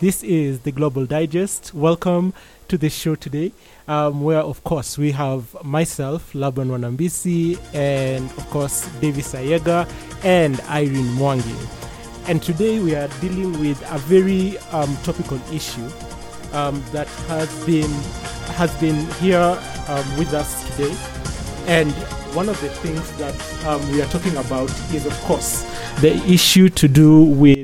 This is the Global Digest. Welcome to the show today, um, where, of course, we have myself, Laban Wanambisi, and, of course, Davis Ayega and Irene Mwangi. And today we are dealing with a very um, topical issue um, that has been has been here um, with us today. And one of the things that um, we are talking about is, of course, the issue to do with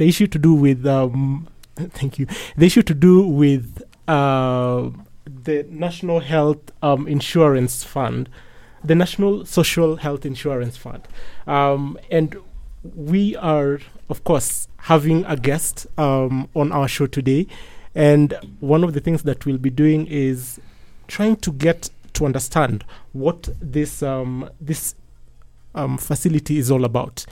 the issue to do with um, thank you the issue to do with uh, the National Health um, Insurance Fund, the National Social Health Insurance Fund, um, and we are, of course, having a guest um, on our show today. And one of the things that we'll be doing is trying to get to understand what this um, this um, facility is all about.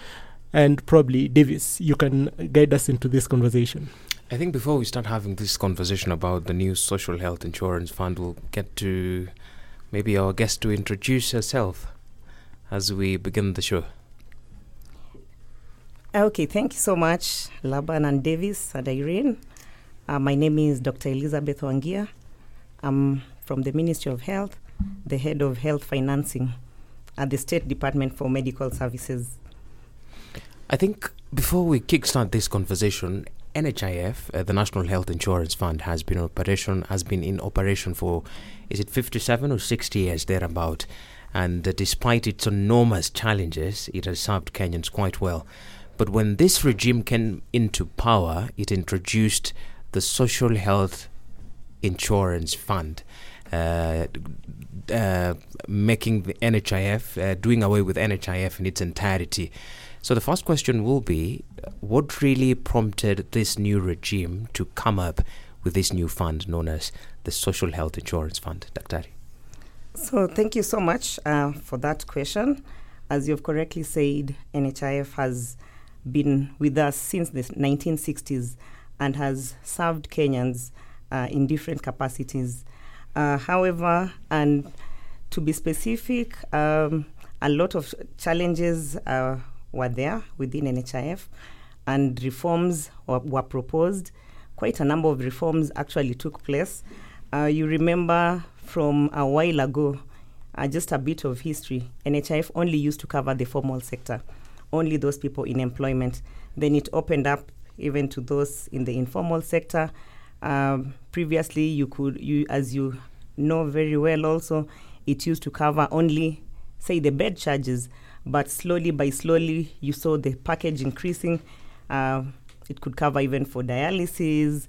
And probably, Davis, you can guide us into this conversation. I think before we start having this conversation about the new social health insurance fund, we'll get to maybe our guest to introduce herself as we begin the show. Okay, thank you so much, Laban and Davis and Irene. Uh, my name is Dr. Elizabeth Wangia. I'm from the Ministry of Health, the head of health financing at the State Department for Medical Services. I think before we kickstart this conversation, NHIF, uh, the National Health Insurance Fund, has been operation has been in operation for is it 57 or 60 years thereabout, and uh, despite its enormous challenges, it has served Kenyans quite well. But when this regime came into power, it introduced the Social Health Insurance Fund. Uh, uh, making the NHIF, uh, doing away with NHIF in its entirety. So the first question will be what really prompted this new regime to come up with this new fund known as the Social Health Insurance Fund? Daktari. So, thank you so much uh, for that question. As you've correctly said, NHIF has been with us since the 1960s and has served Kenyans uh, in different capacities. Uh, however, and to be specific, um, a lot of challenges uh, were there within NHIF, and reforms were, were, proposed. Quite a number of reforms actually took place. Uh, you remember from a while ago, uh, just a bit of history, NHIF only used to cover the formal sector, only those people in employment. Then it opened up even to those in the informal sector. Um, previously, you could, you as you know very well, also it used to cover only, say, the bed charges, but slowly by slowly, you saw the package increasing. Uh, it could cover even for dialysis,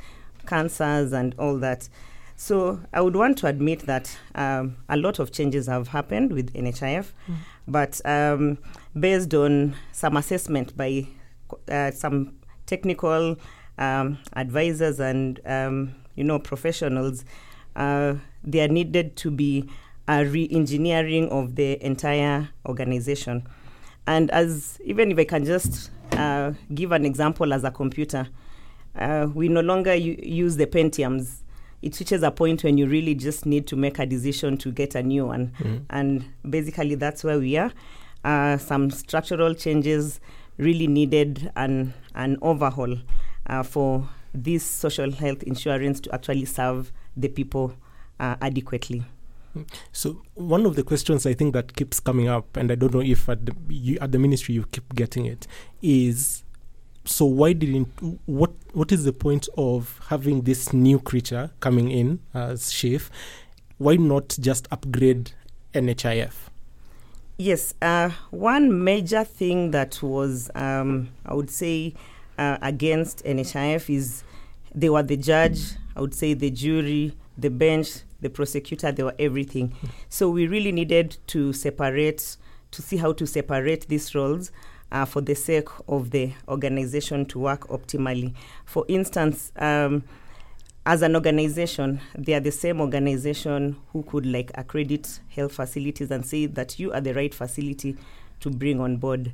cancers, and all that. So I would want to admit that um, a lot of changes have happened with NHIF, mm. but um, based on some assessment by uh, some technical um, advisors and um, you know professionals, uh, there needed to be a re-engineering of the entire organization. And as even if I can just uh, give an example as a computer, uh, we no longer u- use the Pentiums. It reaches a point when you really just need to make a decision to get a new one, mm-hmm. and basically that's where we are. Uh, some structural changes really needed an an overhaul uh, for this social health insurance to actually serve the people uh, adequately. So one of the questions I think that keeps coming up, and I don't know if at the, you, at the ministry you keep getting it, is so why didn't what what is the point of having this new creature coming in as SHIF? Why not just upgrade NHIF? Yes, uh, one major thing that was um, I would say uh, against NHIF is they were the judge, I would say the jury, the bench, the prosecutor, they were everything. So we really needed to separate, to see how to separate these roles uh, for the sake of the organization to work optimally. For instance, um, as an organization, they are the same organization who could like accredit health facilities and say that you are the right facility to bring on board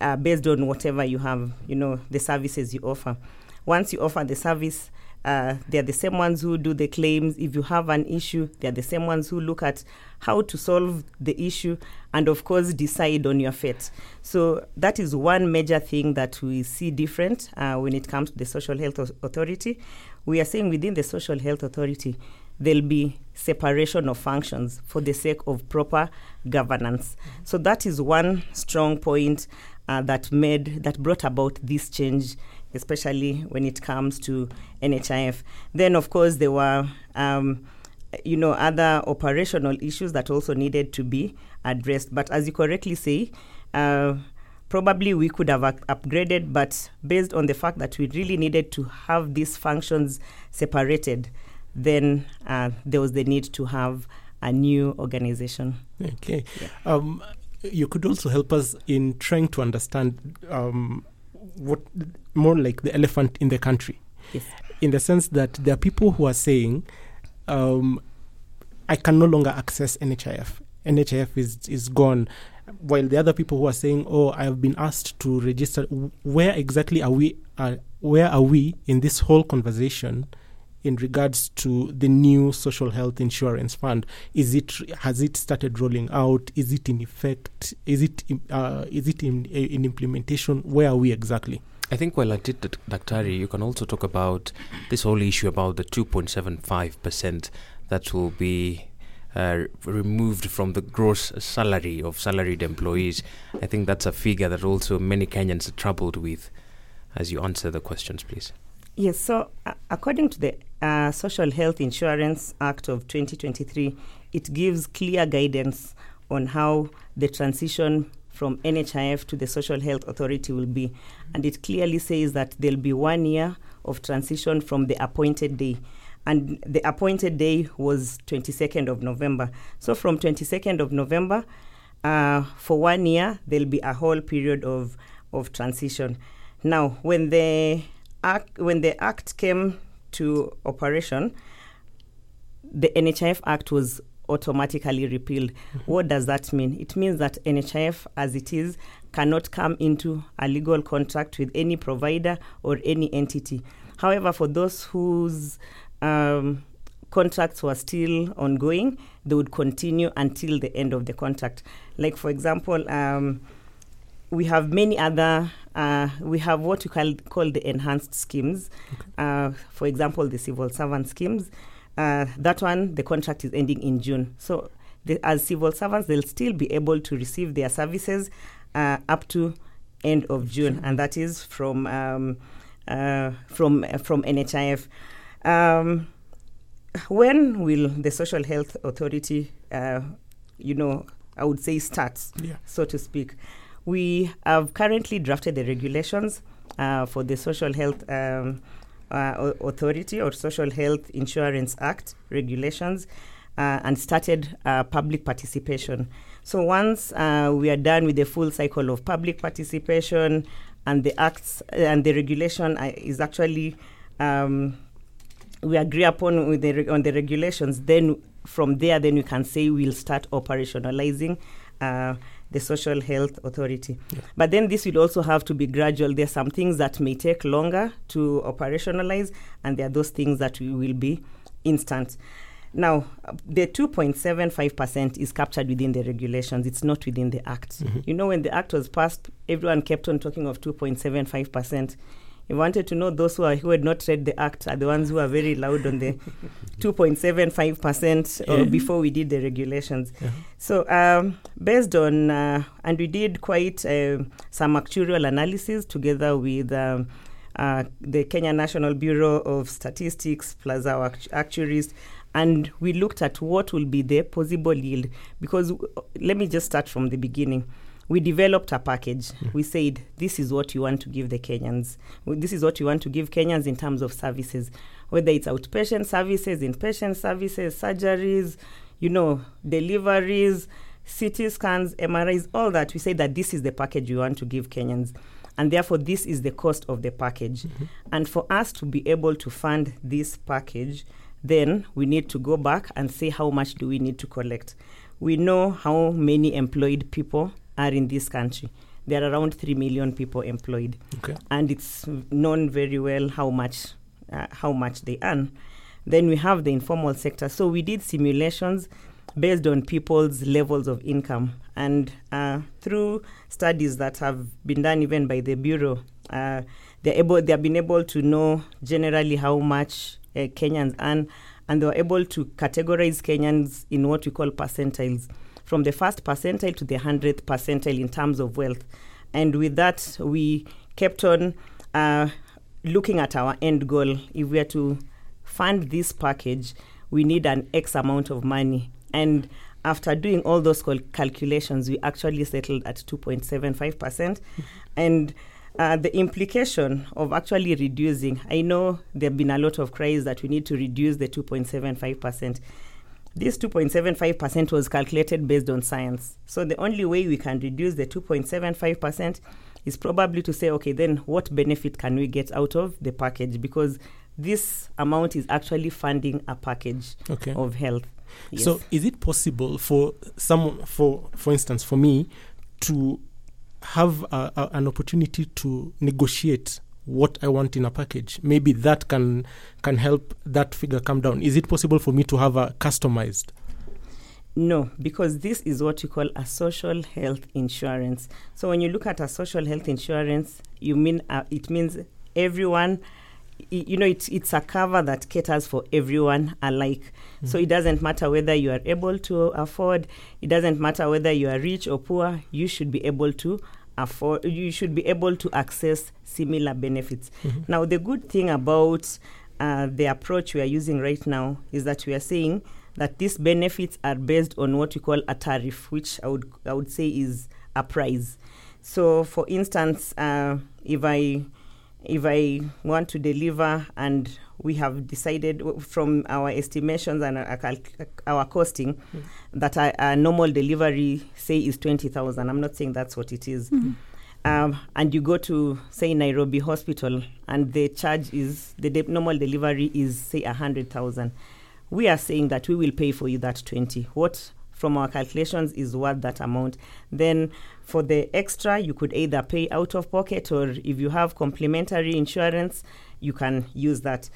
uh, based on whatever you have, you know, the services you offer. Once you offer the service, Uh, they're the same ones who do the claims. If you have an issue, they're the same ones who look at how to solve the issue and, of course, decide on your fate. So, that is one major thing that we see different uh, when it comes to the Social Health Authority. We are saying within the Social Health Authority, there'll be separation of functions for the sake of proper governance. Mm-hmm. So, that is one strong point. Uh, that made that brought about this change especially when it comes to NHIF. Then, of course, there were, um, you know, other operational issues that also needed to be addressed. But as you correctly say, uh, probably we could have upgraded, but based on the fact that we really needed to have these functions separated, then uh, there was the need to have a new organization. Okay. Yeah. Um, you could also help us in trying to understand um, what more like the elephant in the country, yes. in the sense that there are people who are saying, um, "I can no longer access NHIF. NHIF is is gone." While the other people who are saying, "Oh, I have been asked to register," where exactly are we? Where are we in this whole conversation? In regards to the new social health insurance fund is it has it started rolling out is it in effect is it uh, is it in in implementation where are we exactly I think while I did the Daktari, you can also talk about this whole issue about the 2.75% that will be uh, removed from the gross salary of salaried employees. I think that's a figure that also many Kenyans are troubled with. As you answer the questions, please. Yes, so uh, according to the uh, Social Health Insurance Act of 2023, it gives clear guidance on how the transition from NHIF to the Social Health Authority will be. And it clearly says that there'll be one year of transition from the appointed day. And the appointed day was 22nd of November. So from 22nd of November, uh, for one year, there'll be a whole period of, of transition. Now, when the act, when the act came to operation, the NHIF Act was automatically repealed. Mm-hmm. What does that mean? It means that NHIF, as it is, cannot come into a legal contract with any provider or any entity. However, for those whose um, contracts were still ongoing, they would continue until the end of the contract. Like, for example, um, we have many other uh, we have what we call, call the enhanced schemes. Okay. Uh, for example, the civil servant schemes. Uh, that one, the contract is ending in June. So, the, as civil servants, they'll still be able to receive their services uh, up to end of June, and that is from um, uh, from uh, from NHIF. Um, when will the Social Health Authority, you know, I would say, start, yeah. so to speak? We have currently drafted the regulations uh, for the Social Health um, uh, Authority or Social Health Insurance Act regulations uh, and started uh, public participation. So once uh, we are done with the full cycle of public participation and the acts uh, and the regulation is actually um, we agree upon with the re- on the regulations, then from there, then we can say we'll start operationalizing the Social Health Authority. Yeah. But then this will also have to be gradual. There are some things that may take longer to operationalize, and there are those things that will be instant. Now, the 2.75% is captured within the regulations. It's not within the Act. Mm-hmm. You know, when the Act was passed, everyone kept on talking of 2.75%. You wanted to know those who, are, who had not read the act are the ones who are very loud on the 2.75% yeah. before we did the regulations. So, um, based on, uh, and we did quite uh, some actuarial analysis together with um, uh, the Kenya National Bureau of Statistics plus our act- actuaries. And we looked at what will be the possible yield. Because uh, let me just start from the beginning we developed a package. Mm. We said, this is what you want to give the Kenyans. This is what you want to give Kenyans in terms of services, whether it's outpatient services, inpatient services, surgeries, you know, deliveries, CT scans, MRIs, all that. We say that this is the package you want to give Kenyans. And therefore, this is the cost of the package. Mm-hmm. And for us to be able to fund this package, then we need to go back and say how much do we need to collect. We know how many employed people are in this country. There are around 3 million people employed. Okay. And it's known very well how much uh, how much they earn. Then we have the informal sector. So we did simulations based on people's levels of income. And uh, through studies that have been done even by the Bureau, uh, they're able, they've been able to know generally how much uh, Kenyans earn, and they were able to categorize Kenyans in what we call percentiles, from the first percentile to the hundredth percentile in terms of wealth. And with that, we kept on uh, looking at our end goal. If we are to fund this package, we need an X amount of money. And after doing all those cal- calculations, we actually settled at 2.75%. percent and uh, the implication of actually reducing, I know there have been a lot of cries that we need to reduce the 2.75%. This 2.75% was calculated based on science. So the only way we can reduce the 2.75% is probably to say, okay, then what benefit can we get out of the package? Because this amount is actually funding a package Okay. of health. Yes. So, is it possible for someone, for for instance, for me, to have a, a, an opportunity to negotiate what I want in a package? Maybe that can can help that figure come down. Is it possible for me to have a customized? No, because this is what you call a social health insurance. So when you look at a social health insurance, you mean uh, it means everyone. You know, it's it's a cover that caters for everyone alike. So it doesn't matter whether you are able to afford. It doesn't matter whether you are rich or poor. You should be able to afford. You should be able to access similar benefits. Now, the good thing about uh, the approach we are using right now is that we are saying that these benefits are based on what we call a tariff, which I would I would say is a price. So, for instance, uh, if I if I want to deliver and we have decided from our estimations and our, calc- our costing that a, a normal delivery say is 20,000 I'm not saying that's what it is. Um, and you go to say Nairobi hospital and the charge is the de- normal delivery is say 100,000 we are saying that we will pay for you that 20 what from our calculations is worth that amount. Then for the extra you could either pay out of pocket or if you have complementary insurance you can use that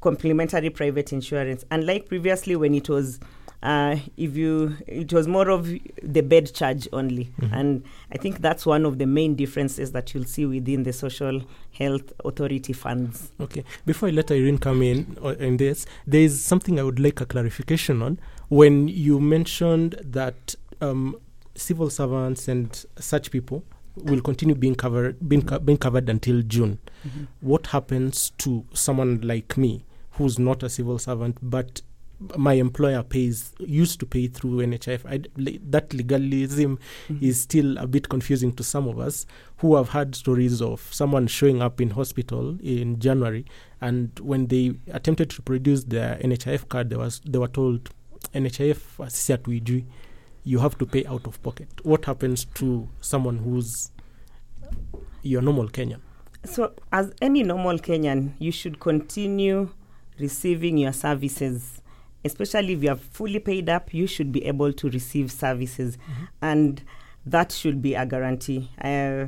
complementary private insurance unlike previously when it was uh, if you it was more of the bed charge only and i think that's one of the main differences that you'll see within the social health authority funds Okay. Before I let Irene come in uh, in this, there is something I would like a clarification on. When you mentioned that um, civil servants and such people will continue being covered being, co- being covered until June. Mm-hmm. What happens to someone like me who's not a civil servant but my employer pays used to pay through NHIF. I that legalism mm-hmm. is still a bit confusing to some of us who have had stories of someone showing up in hospital in January and when they attempted to produce their NHIF card, they was they were told NHIF sisi hatuijui, you have to pay out of pocket. What happens to someone who's your normal Kenyan? So, as any normal Kenyan, you should continue receiving your services. Especially if you are fully paid up, you should be able to receive services, and that should be a guarantee. Uh,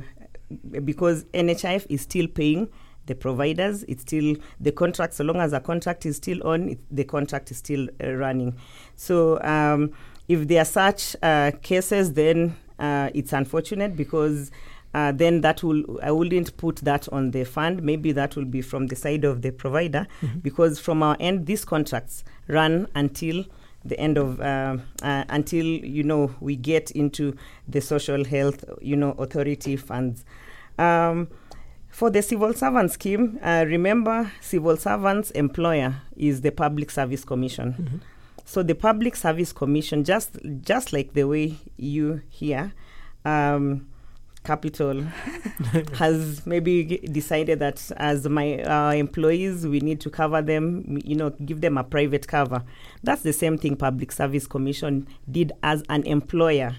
because NHIF is still paying the providers, it's still the contract. So long as the contract is still on, it, the contract is still uh, running. So um, if there are such uh, cases, then uh, it's unfortunate because uh, then that will I wouldn't put that on the fund. Maybe that will be from the side of the provider because from our end, these contracts run until the end of uh, uh, until you know we get into the social health you know authority funds. Um, for the civil servant scheme, uh, remember civil servants' employer is the Public Service Commission. So the Public Service Commission, just just like the way you here, um, Capital has maybe decided that as my uh, employees, we need to cover them, you know, give them a private cover. That's the same thing Public Service Commission did as an employer.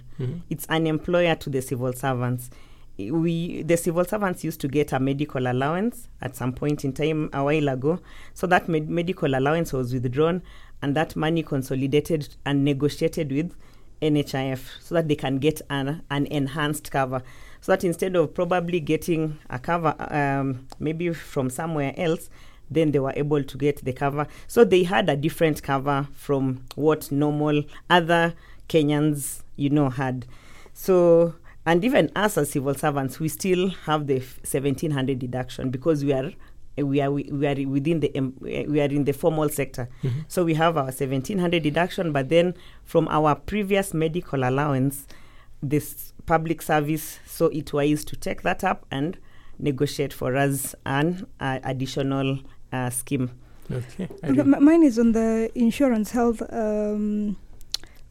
It's an employer to the civil servants. We the civil servants used to get a medical allowance at some point in time a while ago. So that med- medical allowance was withdrawn, and that money consolidated and negotiated with NHIF so that they can get an, an enhanced cover. So that instead of probably getting a cover um, maybe from somewhere else, then they were able to get the cover. So they had a different cover from what normal other Kenyans, you know, had. So, and even us as civil servants, we still have the 1700 deduction because we are we are we, we are within the um, we are in the formal sector mm-hmm. so we have our 1700 deduction but then from our previous medical allowance this public service saw it wise to take that up and negotiate for us an uh, additional uh, scheme Okay. Okay, m- mine is on the insurance health um,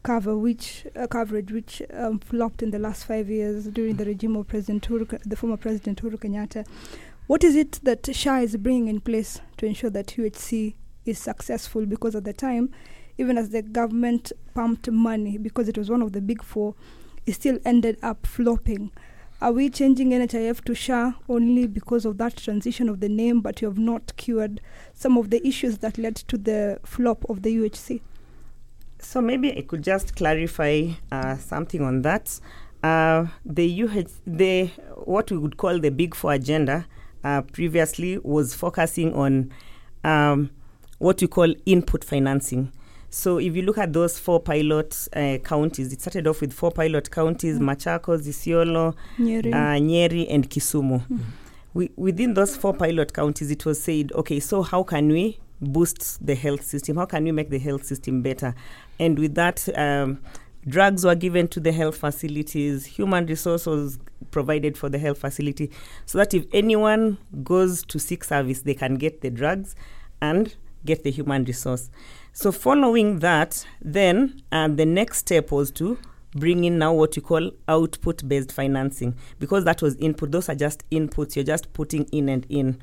cover, which uh, coverage which um, flopped in the last five years during the regime of President Uhuru, the former President Uhuru Kenyatta. What is it that SHA is bringing in place to ensure that UHC is successful? Because at the time, even as the government pumped money, because it was one of the big four, it still ended up flopping. Are we changing NHIF to SHA only because of that transition of the name, but you have not cured some of the issues that led to the flop of the UHC? So maybe I could just clarify uh, something on that. Uh, the UH, the what we would call the Big Four agenda uh, previously was focusing on um, what we call input financing. So if you look at those four pilot uh, counties, it started off with four pilot counties: Mm. Machakos, Isiolo, Nyeri. uh, Nyeri, and Kisumu. Mm. We, within those four pilot counties, it was said, okay, so how can we boost the health system? How can we make the health system better? And with that, um, drugs were given to the health facilities, human resources provided for the health facility, so that if anyone goes to seek service, they can get the drugs and get the human resource. So, following that, then uh, the next step was to bring in now what you call output based financing because that was input. Those are just inputs. You're just putting in and in.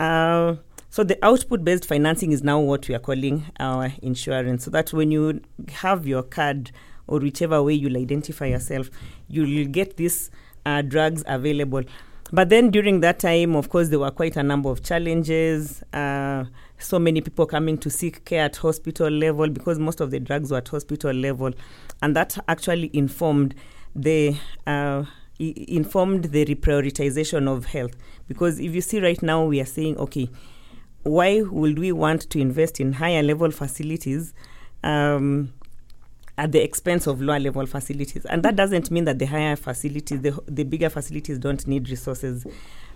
Uh, so the output based financing is now what we are calling our insurance. So that when you have your card or whichever way you'll identify yourself you'll get these uh, drugs available. But then during that time of course there were quite a number of challenges uh, so many people coming to seek care at hospital level because most of the drugs were at hospital level. And that actually informed the uh, i- informed the reprioritization of health. Because if you see right now we are saying okay why would we want to invest in higher level facilities um, at the expense of lower level facilities and that doesn't mean that the higher facilities the, the bigger facilities don't need resources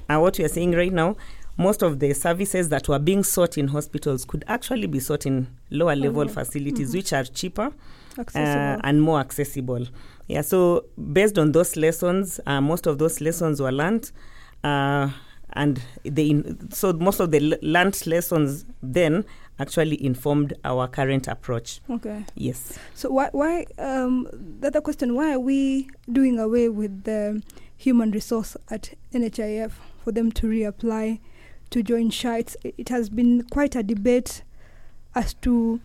uh, what we are saying right now most of the services that were being sought in hospitals could actually be sought in lower level Mhm. facilities Mhm. which are cheaper Accessible. uh, and more accessible. Yeah, so based on those lessons, uh, most of those lessons were learned, uh, and they in, so most of the l- learned lessons then actually informed our current approach. okay. Yes. So why why um, the other question? Why are we doing away with the human resource at NHIF for them to reapply to join SHA? It's, it has been quite a debate as to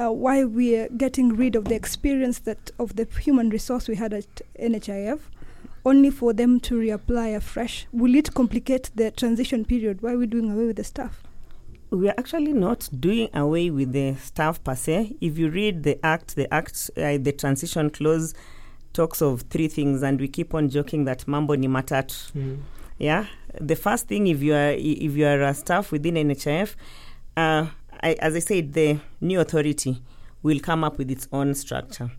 uh, why we are getting rid of the experience that of the human resource we had at NHIF, only for them to reapply afresh. Will it complicate the transition period? Why are we doing away with the staff? We are actually not doing away with the staff per se. If you read the act, the act, uh, the transition clause talks of three things, and we keep on joking that mambo ni matatu. Mm. Yeah, the first thing if you are if you are a staff within NHIF, uh, I, as I said, the new authority will come up with its own structure.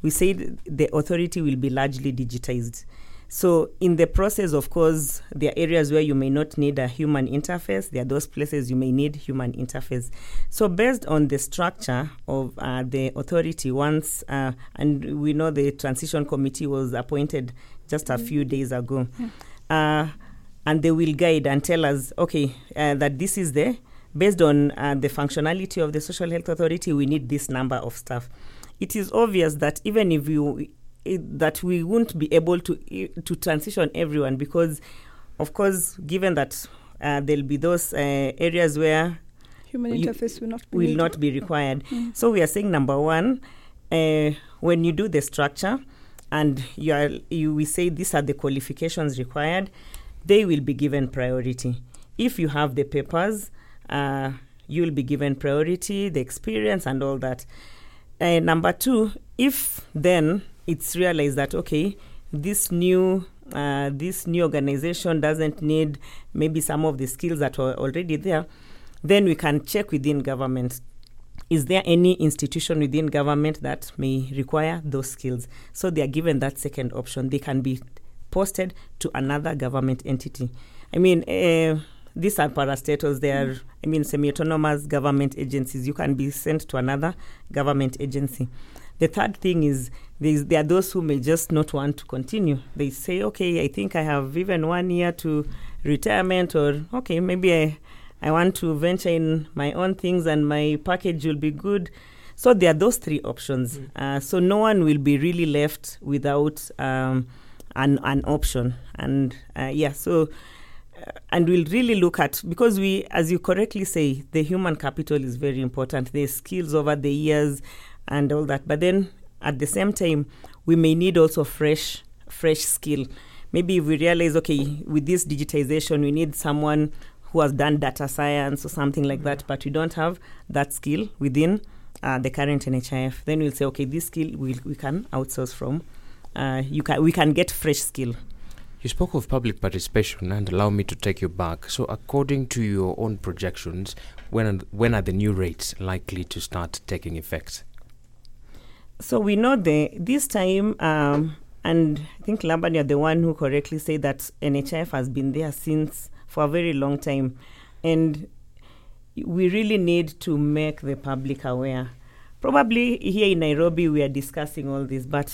We said the authority will be largely digitized. So in the process, of course, there are areas where you may not need a human interface. There are those places you may need human interface. So based on the structure of uh, the authority, once uh, and we know the transition committee was appointed just a Mm. few days ago, Yeah. uh, and they will guide and tell us, okay, uh, that this is the based on uh, the functionality of the social health authority, we need this number of staff. It is obvious that even if you that we won't be able to to transition everyone because, of course, given that uh, there'll be those uh, areas where Human interface will not be will needed. not be required. Mm. So we are saying number one, uh, when you do the structure, and you are you we say these are the qualifications required, they will be given priority. If you have the papers, uh, you will be given priority, the experience, and all that. Uh, number two, if then it's realized that okay, this new uh, this new organization doesn't need maybe some of the skills that were already there, then we can check within government. Is there any institution within government that may require those skills? So they are given that second option. They can be posted to another government entity. I mean, uh, these are parastatals. They are, I mean, semi-autonomous government agencies. You can be sent to another government agency. The third thing is there are those who may just not want to continue. They say, okay, I think I have even one year to retirement, or okay, maybe I, I want to venture in my own things and my package will be good. So there are those three options. Mm. Uh, so no one will be really left without um, an, an option. And uh, yeah, so uh, and we'll really look at because we as you correctly say the human capital is very important the skills over the years and all that but then at the same time we may need also fresh fresh skill maybe if we realize okay with this digitization we need someone who has done data science or something like that but we don't have that skill within uh, the current NHIF then we'll say okay this skill we, we can outsource from uh, you can we can get fresh skill you spoke of public participation and allow me to take you back. So, according to your own projections, when when are the new rates likely to start taking effect? So, we know the this time, um, and I think Laban, you're the one who correctly said that NHIF has been there since for a very long time. And we really need to make the public aware. Probably here in Nairobi, we are discussing all this, but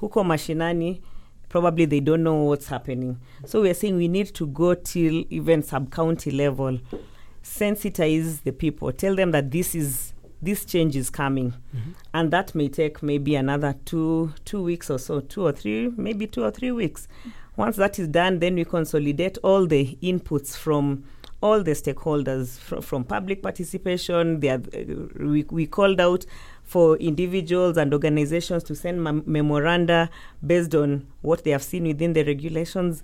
huko mashinani, probably they don't know what's happening. So we're saying we need to go till even sub county level, sensitize the people, tell them that this is this change is coming, mm-hmm. and that may take maybe another two two weeks or so, two or three, maybe two or three weeks. Once that is done, then we consolidate all the inputs from all the stakeholders fr- from public participation. They are, uh, we, we called out for individuals and organizations to send mem- memoranda based on what they have seen within the regulations.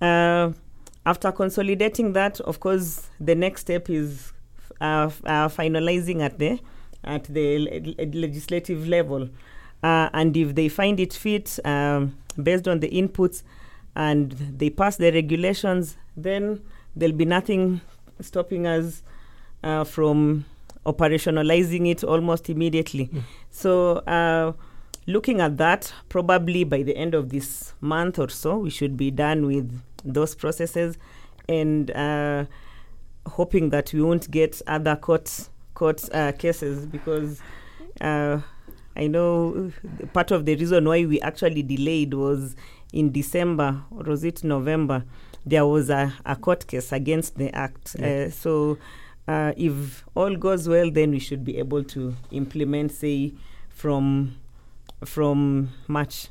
Uh, after consolidating that, of course, the next step is uh, uh, finalizing at the at the le- legislative level, uh, and if they find it fit um, based on the inputs, and they pass the regulations, then there'll be nothing stopping us uh, from operationalizing it almost immediately. Mm. So, uh, looking at that, probably by the end of this month or so, we should be done with those processes and uh, hoping that we won't get other court, court uh, cases because. Uh, I know part of the reason why we actually delayed was in December, or was it November? There was a, a court case against the act. Yeah. Uh, so uh, if all goes well, then we should be able to implement, say, from from March.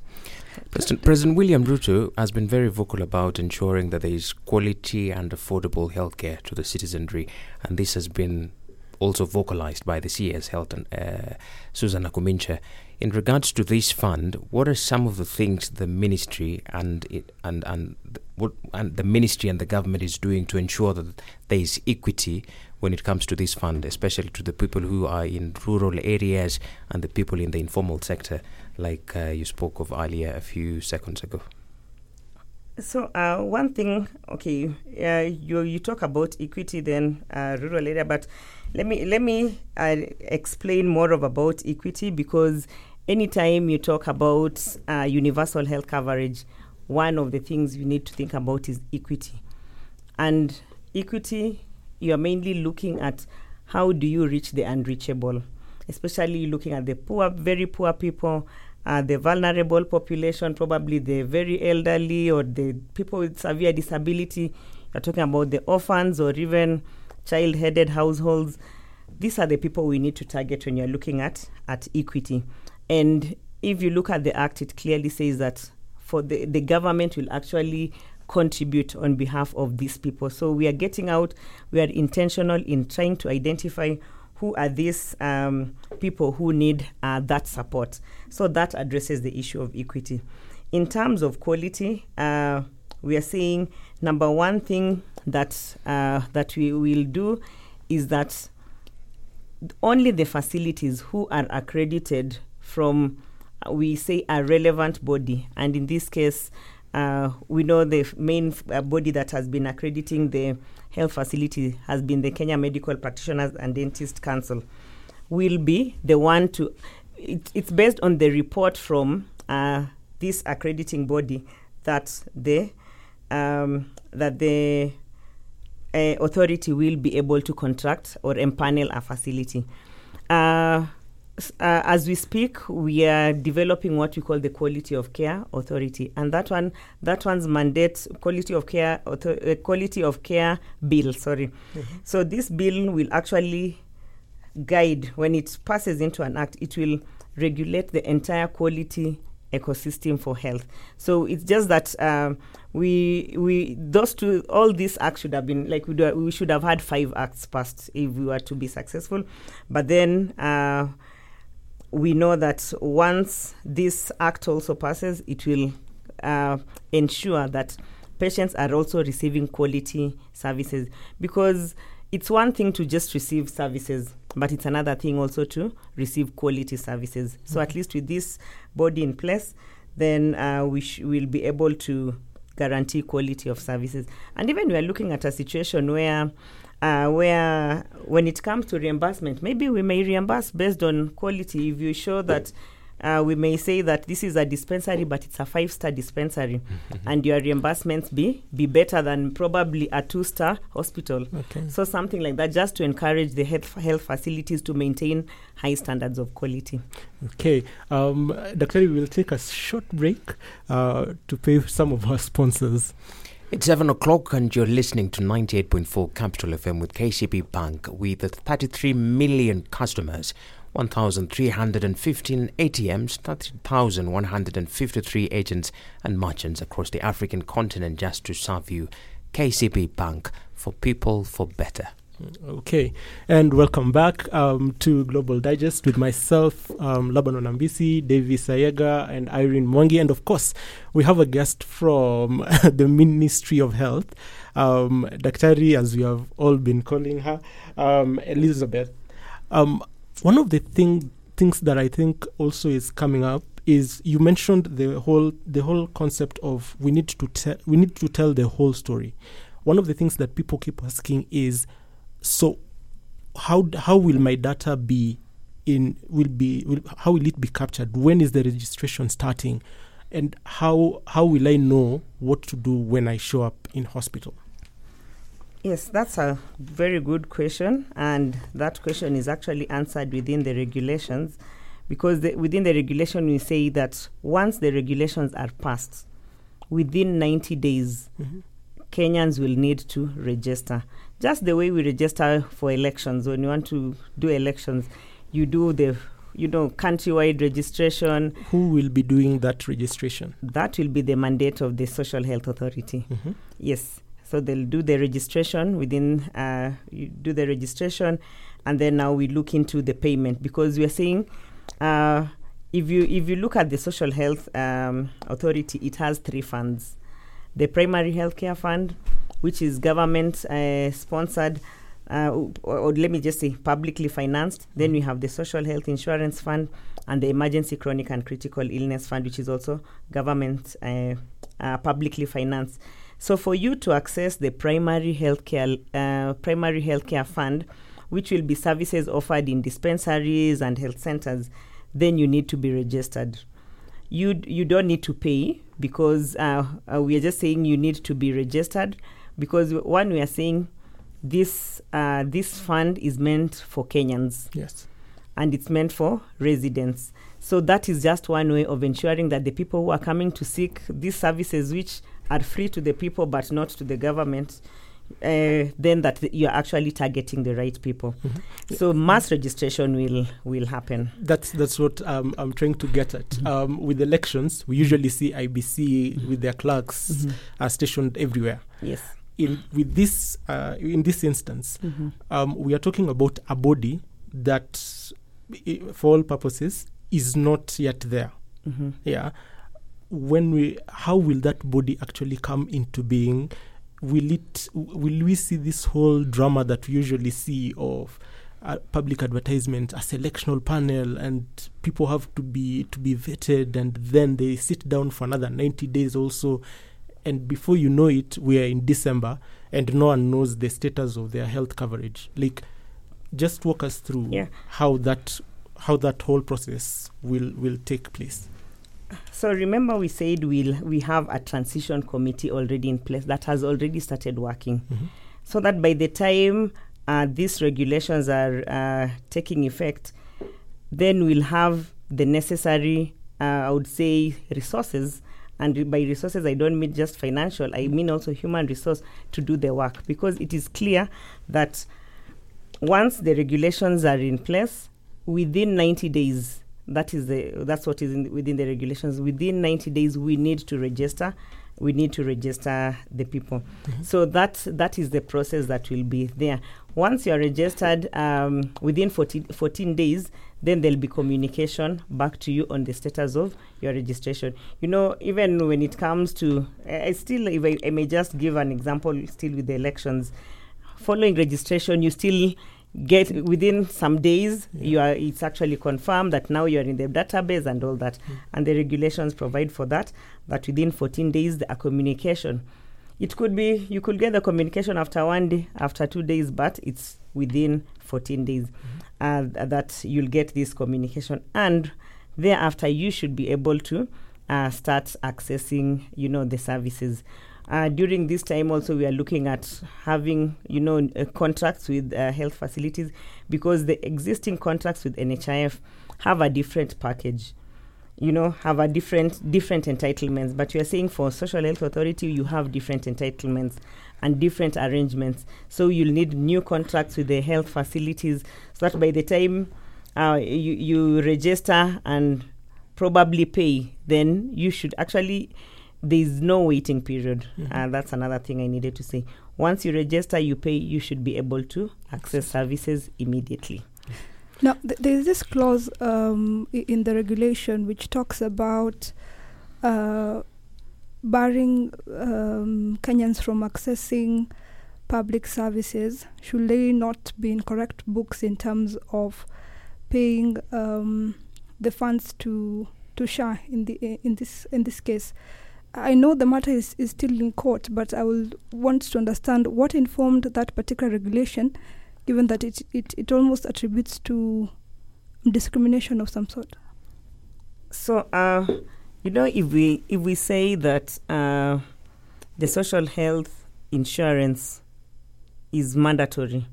President, President William Ruto has been very vocal about ensuring that there is quality and affordable healthcare to the citizenry, and this has been also vocalized by the CS Health and uh, Susan Nakhumicha. In regards to this fund, what are some of the things the ministry and it, and and what and the ministry and the government is doing to ensure that there is equity when it comes to this fund, especially to the people who are in rural areas and the people in the informal sector, like uh, you spoke of earlier a few seconds ago? So uh, one thing, okay, uh, you you talk about equity then uh, rural area, but let me let me uh, explain more of about equity because anytime you talk about uh, universal health coverage, one of the things you need to think about is equity, and equity you are mainly looking at how do you reach the unreachable, especially looking at the poor, very poor people, uh, the vulnerable population, probably the very elderly or the people with severe disability. You're talking about the orphans or even child-headed households. These are the people we need to target when you're looking at at equity. And if you look at the act, it clearly says that for the, the government will actually contribute on behalf of these people. So we are getting out, we are intentional in trying to identify who are these um, people who need uh, that support. So that addresses the issue of equity. In terms of quality, uh, we are saying number one thing that uh, that we will do is that only the facilities who are accredited from uh, we say a relevant body, and in this case, uh, we know the main uh, body that has been accrediting the health facility has been the Kenya Medical Practitioners and Dentist Council. Will be the one to. It, it's based on the report from uh, this accrediting body that the um, that the uh, authority will be able to contract or empanel a facility. Uh, uh, as we speak, we are developing what we call the Quality of Care Authority, and that one, that one's mandate, Quality of Care, author, uh, Quality of Care Bill. Sorry, so this bill will actually guide when it passes into an act. It will regulate the entire quality ecosystem for health. So it's just that um, we we those two all these acts should have been like we, do, we should have had five acts passed if we were to be successful, but then. Uh, we know that once this act also passes, it will uh, ensure that patients are also receiving quality services because it's one thing to just receive services, but it's another thing also to receive quality services. So at least with this body in place, then uh, we sh- will be able to guarantee quality of services. And even we are looking at a situation where uh, where when it comes to reimbursement, maybe we may reimburse based on quality. If you show that uh, we may say that this is a dispensary, but it's a five-star dispensary, and your reimbursements be be better than probably a two-star hospital. Okay. So something like that, just to encourage the health health facilities to maintain high standards of quality. Okay. Um, Dr. we will take a short break uh, to pay some of our sponsors. It's 7 o'clock and you're listening to 98.4 Capital FM with KCB Bank with 33 million customers, 1,315 ATMs, 30,153 agents and merchants across the African continent just to serve you. KCB Bank for people for better. Okay, and welcome back um, to Global Digest with myself, um, Laban Wanambisi, Davis Ayega, and Irene Mwangi. And of course, we have a guest from the Ministry of Health, um, Daktari, as we have all been calling her, um, Elizabeth. Um, one of the thing, things that I think also is coming up is you mentioned the whole the whole concept of we need to tell we need to tell the whole story. One of the things that people keep asking is so how how will my data be in will be will, how will it be captured? When is the registration starting? And how how will i know what to do when i show up in hospital? Yes, that's a very good question, and that question is actually answered within the regulations, because the, within the regulation we say that once the regulations are passed, within 90 days, mm-hmm. Kenyans will need to register. Just the way we register for elections, when you want to do elections, you do the you know countrywide registration. who will be doing that registration That will be the mandate of the Social Health Authority. Mhm. Yes. So they'll do the registration within, uh, you do the registration, and then now we look into the payment because we are saying, uh, if you if you look at the Social Health um, Authority, it has three funds: the Primary Healthcare Fund, which is government uh, sponsored, uh, or, or let me just say publicly financed. Then we have the Social Health Insurance Fund and the Emergency Chronic and Critical Illness Fund, which is also government uh, uh, publicly financed. So for you to access the primary healthcare uh, primary healthcare fund, which will be services offered in dispensaries and health centers, then you need to be registered. You you don't need to pay because uh, uh, we are just saying you need to be registered because one we are saying this uh, this fund is meant for Kenyans yes and it's meant for residents. So that is just one way of ensuring that the people who are coming to seek these services, which are free to the people but not to the government, uh, then that th- you're actually targeting the right people. So mass registration will will happen. that's that's what um, i'm trying to get at um, with elections we usually see IEBC with their clerks are stationed everywhere Yes. In with this uh, in this instance um, we are talking about a body that i- for all purposes is not yet there. Hmm yeah. When we how will that body actually come into being? Will it will we see this whole drama that we usually see of uh, public advertisement, a selectional panel, and people have to be to be vetted, and then they sit down for another ninety days also, and before you know it, we are in December, and no one knows the status of their health coverage. Like, just walk us through Yeah. how that how that whole process will will take place. So remember, we said we'll we have a transition committee already in place that has already started working, Mhm. so that by the time uh, these regulations are uh, taking effect, then we'll have the necessary, uh, I would say, resources. And by resources, I don't mean just financial. I mean also human resource to do the work because it is clear that once the regulations are in place, within 90 days, that is the that's what is in, within the regulations. Within 90 days, we need to register. We need to register the people. Mm-hmm. So that that is the process that will be there. Once you are registered um, within 14, 14 days, then there'll be communication back to you on the status of your registration. You know, even when it comes to, I I still, if I, I may just give an example, still with the elections, following registration, you still get within some days you are it's actually confirmed that now you're in the database and all that. And the regulations provide for that that within 14 days the a communication it could be you could get the communication after one day after two days but it's within 14 days uh, that you'll get this communication. And thereafter you should be able to uh, start accessing you know the services. Uh, during this time also we are looking at having you know uh, contracts with uh, health facilities because the existing contracts with NHIF have a different package you know have a different different entitlements. But you are saying for social health authority you have different entitlements and different arrangements. So you'll need new contracts with the health facilities so that by the time uh, you, you register and probably pay then you should actually there's no waiting period. Uh, that's another thing i needed to say. Once you register you pay you should be able to access services immediately Now, th- there is this clause um, i- in the regulation which talks about uh, barring um, Kenyans from accessing public services should they not be in correct books in terms of paying um, the funds to to SHA in the in this in this case. I know the matter is, is still in court, but I will want to understand what informed that particular regulation, given that it, it, it almost attributes to discrimination of some sort. So, uh, you know, if we if we say that uh, the social health insurance is mandatory,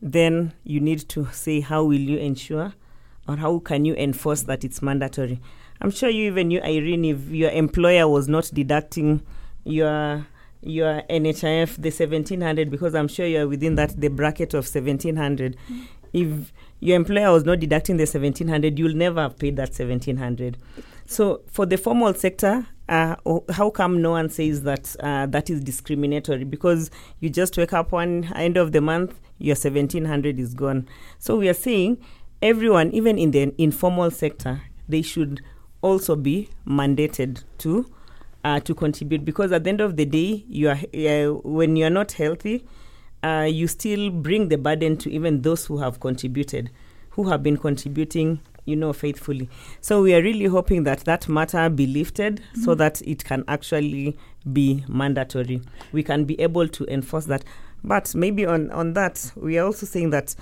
then you need to say how will you ensure, or how can you enforce that it's mandatory. I'm sure you even you Irene, if your employer was not deducting your your NHIF the 1700 because I'm sure you're within that the bracket of 1700. If your employer was not deducting the 1700 you'll never have paid that 1700 so for the formal sector uh, how come no one says that uh, that is discriminatory? Because you just wake up one end of the month your 1700 is gone. So we are saying everyone even in the informal sector they should also be mandated to uh, to contribute because at the end of the day you are uh, when you are not healthy uh, you still bring the burden to even those who have contributed, who have been contributing, you know, faithfully. So we are really hoping that that matter be lifted so that it can actually be mandatory. We can be able to enforce that. But maybe on, on that, we are also saying that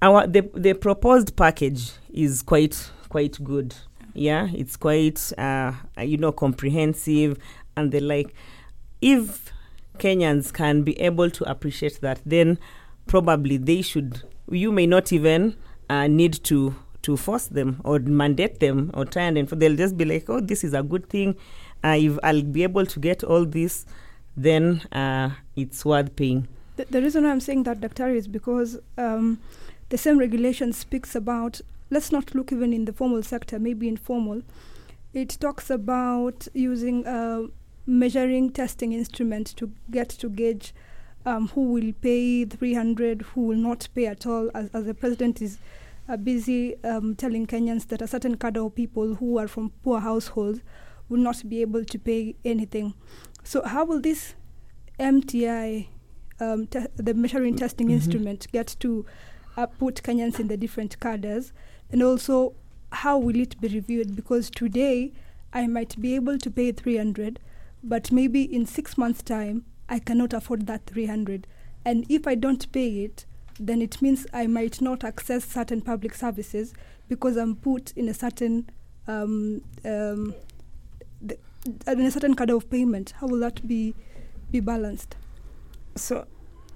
our the, the proposed package is quite quite good. Yeah, it's quite uh, you know comprehensive and the like. If Kenyans can be able to appreciate that, then probably they should. You may not even uh, need to to force them or mandate them or try and enforce. They'll just be like, "Oh, this is a good thing. Uh, if I'll be able to get all this, then uh, it's worth paying." The, the reason I'm saying that, Dr. is because um, the same regulation speaks about, let's not look even in the formal sector, maybe informal. It talks about using a measuring testing instrument to get to gauge um, who will pay 300, who will not pay at all, as, as the president is uh, busy um, telling Kenyans that a certain cadre of people who are from poor households will not be able to pay anything. So, how will this MTI, um, te- the measuring testing Mhm. instrument, get to uh, put Kenyans in the different cadres, and also how will it be reviewed? Because today I might be able to pay 300, but maybe in six months' time I cannot afford that 300. And if I don't pay it, then it means I might not access certain public services because I'm put in a certain um, um, the, in a certain kind of payment. How will that be be balanced? So,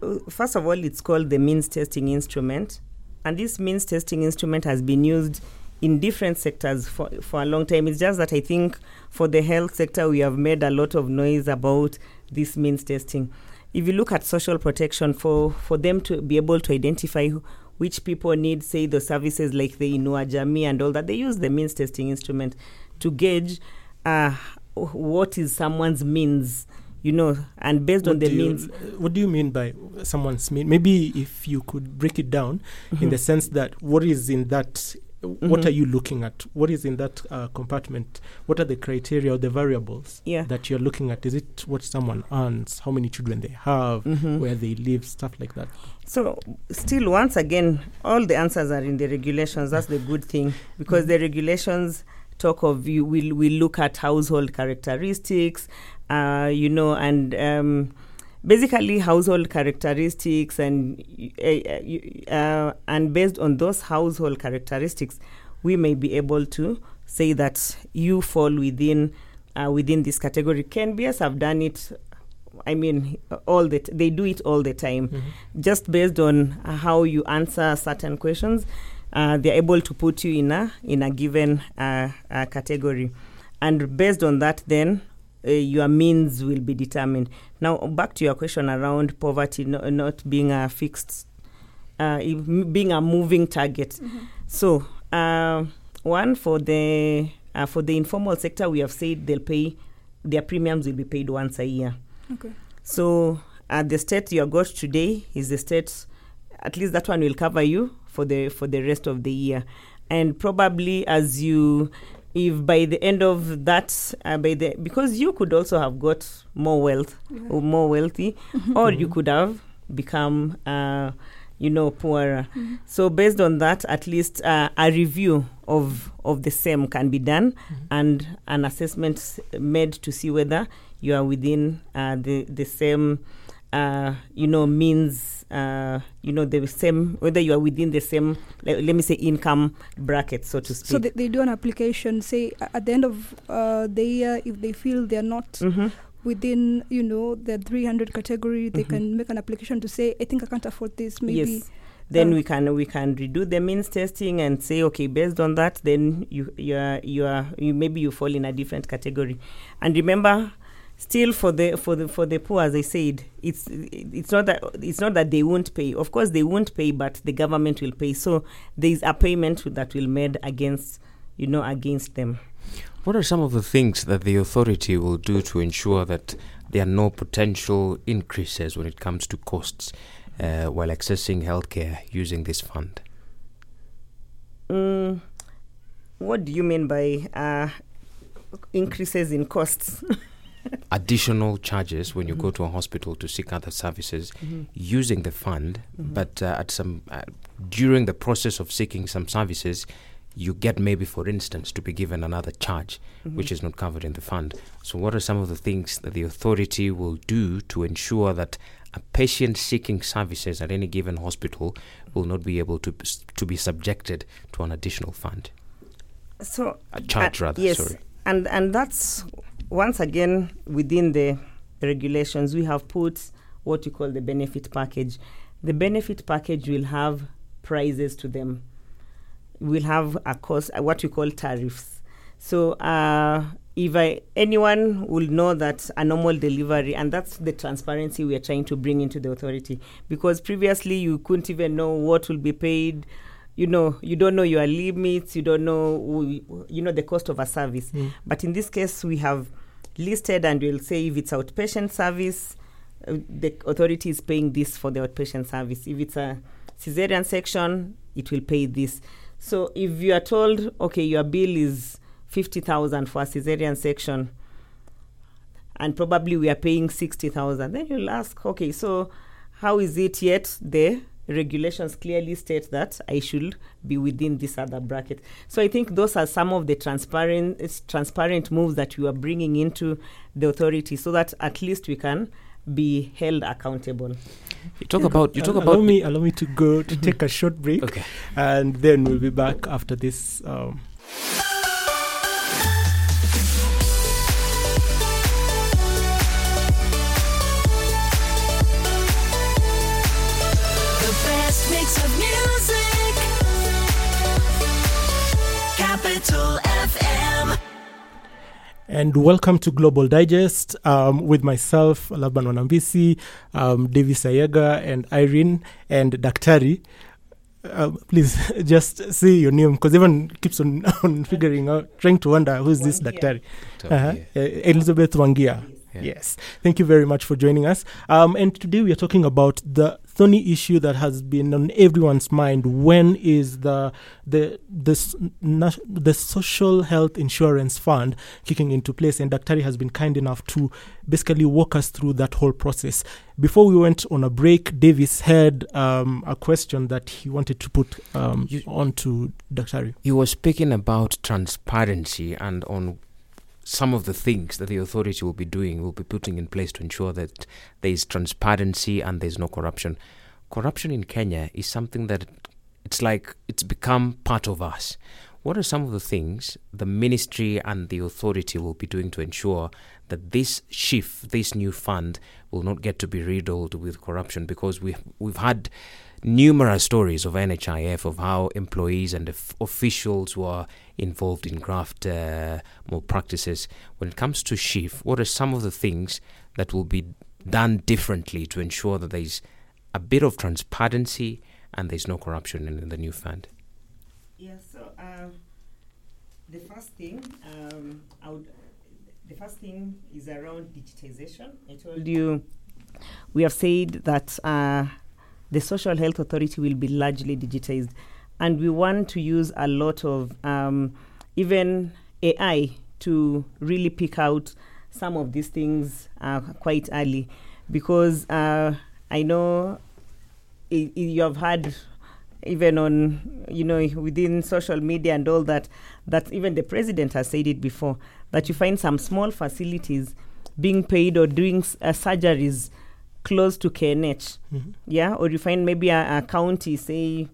uh, first of all, it's called the means testing instrument, and this means testing instrument has been used in different sectors for, for a long time. It's just that I think for the health sector, we have made a lot of noise about this means testing. If you look at social protection, for, for them to be able to identify which people need, say, the services like the Inua Jamii and all that, they use the means testing instrument to gauge uh, what is someone's means you know, and based what on the means. What do you mean by someone's mean? Maybe if you could break it down mm-hmm. in the sense that what is in that mm-hmm. what are you looking at? What is in that uh, compartment? What are the criteria or the variables yeah. that you're looking at? Is it what someone earns, how many children they have, mm-hmm. where they live, stuff like that? So, still, once again, all the answers are in the regulations. That's the good thing because the regulations talk of you will will look at household characteristics uh, you know, and um, basically household characteristics, and uh, uh, and based on those household characteristics, we may be able to say that you fall within uh, within this category. KNBS have done it. I mean, all that they do it all the time, mm-hmm. just based on how you answer certain questions. Uh, they're able to put you in a in a given uh, uh, category, and based on that, then uh, your means will be determined. Now, back to your question around poverty no, not being a fixed, uh, being a moving target. Mm-hmm. So, uh, one for the uh, for the informal sector, we have said they'll pay their premiums will be paid once a year. Okay. So, uh, the state you got today is the state. At least that one will cover you for the for the rest of the year, and probably as you if by the end of that uh, by the because you could also have got more wealth Yeah. or more wealthy or you could have become uh, you know poorer Mhm. so based on that at least uh, a review of of the same can be done and an assessment made to see whether you are within uh, the the same uh, you know means uh, you know the same whether you are within the same le- let me say income bracket so to speak So they, they do an application. Say at the end of uh, the year, if they feel they're not Mhm. within, you know, the 300 category, they Mhm. can make an application to say, I think I can't afford this. Maybe. Yes. Then uh, we can we can redo the means testing and say okay based on that then you you are you are you maybe you fall in a different category, and remember still for the for the for the poor as I said it's it's not that it's not that they won't pay of course they won't pay but the government will pay so there is a payment that will made against you know against them. What are some of the things that the authority will do to ensure that there are no potential increases when it comes to costs uh, while accessing healthcare using this fund? Mm, what do you mean by uh, increases in costs? Additional charges when you Mhm. go to a hospital to seek other services Mhm. using the fund, Mhm. but uh, at some uh, during the process of seeking some services, you get maybe, for instance, to be given another charge which Mhm. is not covered in the fund. So, what are some of the things that the authority will do to ensure that a patient seeking services at any given hospital will not be able to to be subjected to an additional fund, so a charge Uh, rather? yes, Sorry. and and that's once again within the regulations we have put what you call the benefit package. The benefit package will have prices to them. We'll have a cost, uh, what we call tariffs. So uh, if I, anyone will know that a normal delivery, and that's the transparency we are trying to bring into the authority, because previously you couldn't even know what will be paid. You know, you don't know your limits. You don't know, you know, the cost of a service. Mm. But in this case, we have listed and we'll say if it's outpatient service, uh, the authority is paying this for the outpatient service. If it's a cesarean section, it will pay this. So if you are told, okay, your bill is 50,000 for a cesarean section, and probably we are paying 60,000, then you'll ask, okay, so how is it yet the regulations clearly state that I should be within this other bracket. So I think those are some of the transparent transparent moves that we are bringing into the authority, so that at least we can be held accountable. You talk about you talk Uh, about allow me allow me to go to take a short break Okay. and then we'll be back after this um, And welcome to Global Digest um, with myself, Laban Wanambisi, um, Davis Ayega, and Irene, and Daktari. Um, please just say your name because everyone keeps on, on figuring out, trying to wonder who's this Wangia. Daktari. Uh-huh. Uh, Elizabeth Wangia. Yeah. Yes. Thank you very much for joining us. Um, and today we are talking about the thorny issue that has been on everyone's mind. When is the the the s- nas- the social health insurance fund kicking into place? And Daktari has been kind enough to basically walk us through that whole process. Before we went on a break, Davis had um, a question that he wanted to put um, You- on to Daktari. You were speaking about transparency and on some of the things that the authority will be doing, will be putting in place to ensure that there is transparency and there's no corruption. Corruption in Kenya is something that it's like it's become part of us. What are some of the things the ministry and the authority will be doing to ensure that this SHIF, this new fund, will not get to be riddled with corruption? Because we we've had numerous stories of NHIF of how employees and of- officials were involved in graft uh, malpractices. When it comes to SHIF, what are some of the things that will be done differently to ensure that there is a bit of transparency and there's no corruption in, in the new fund? Yes. So um, the first thing, um, I would, the first thing is around digitization. I told you, we have said that uh, the social health authority will be largely digitized, and we want to use a lot of um, even AI to really pick out some of these things uh, quite early, because uh, I know i- i- you have had even on you know within social media and all that that even the president has said it before that you find some small facilities being paid or doing uh, surgeries close to KNH Mhm. yeah or you find maybe a, a county say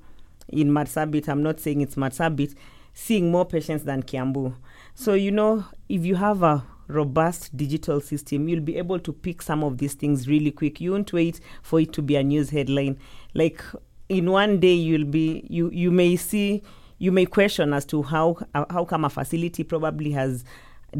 in Marsabit I'm not saying it's Marsabit seeing more patients than Kiambu. So you know if you have a robust digital system you'll be able to pick some of these things really quick. You won't wait for it to be a news headline. Like in one day you'll be you you may see you may question as to how uh, how come a facility probably has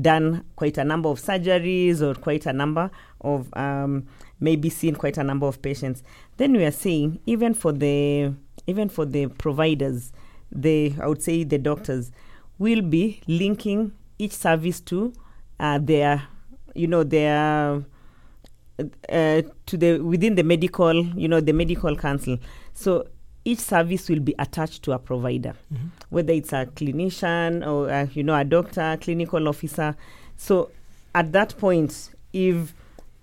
done quite a number of surgeries or quite a number of um, maybe seen quite a number of patients. Then we are saying even for the even for the providers the i would say the doctors will be linking each service to uh, their you know their uh, to the within the medical you know the medical council. So each service will be attached to a provider Mhm. whether it's a clinician or uh, you know a doctor clinical officer. So at that point if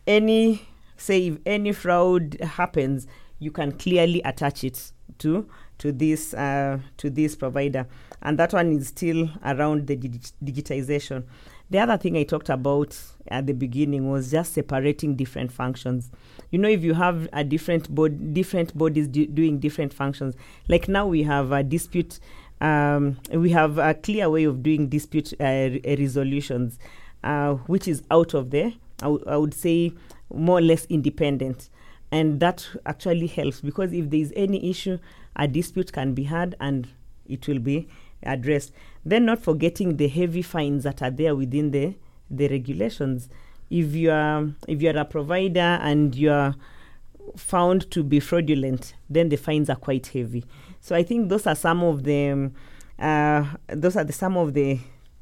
any say if any fraud happens you can clearly attach it to to this uh, to this provider. And that one is still around the digi- digitization. The other thing i talked about at the beginning was just separating different functions. You know if you have a different bod- different bodies do- doing different functions like now we have a dispute um, we have a clear way of doing dispute uh, re- resolutions uh, which is out of there I wou- I would say more or less independent. And that actually helps because if there is any issue a dispute can be had and it will be addressed. Then not forgetting the heavy fines that are there within the the regulations. If you are if you are a provider and you are found to be fraudulent then the fines are quite heavy. So i think those are some of the um, uh, those are the some of the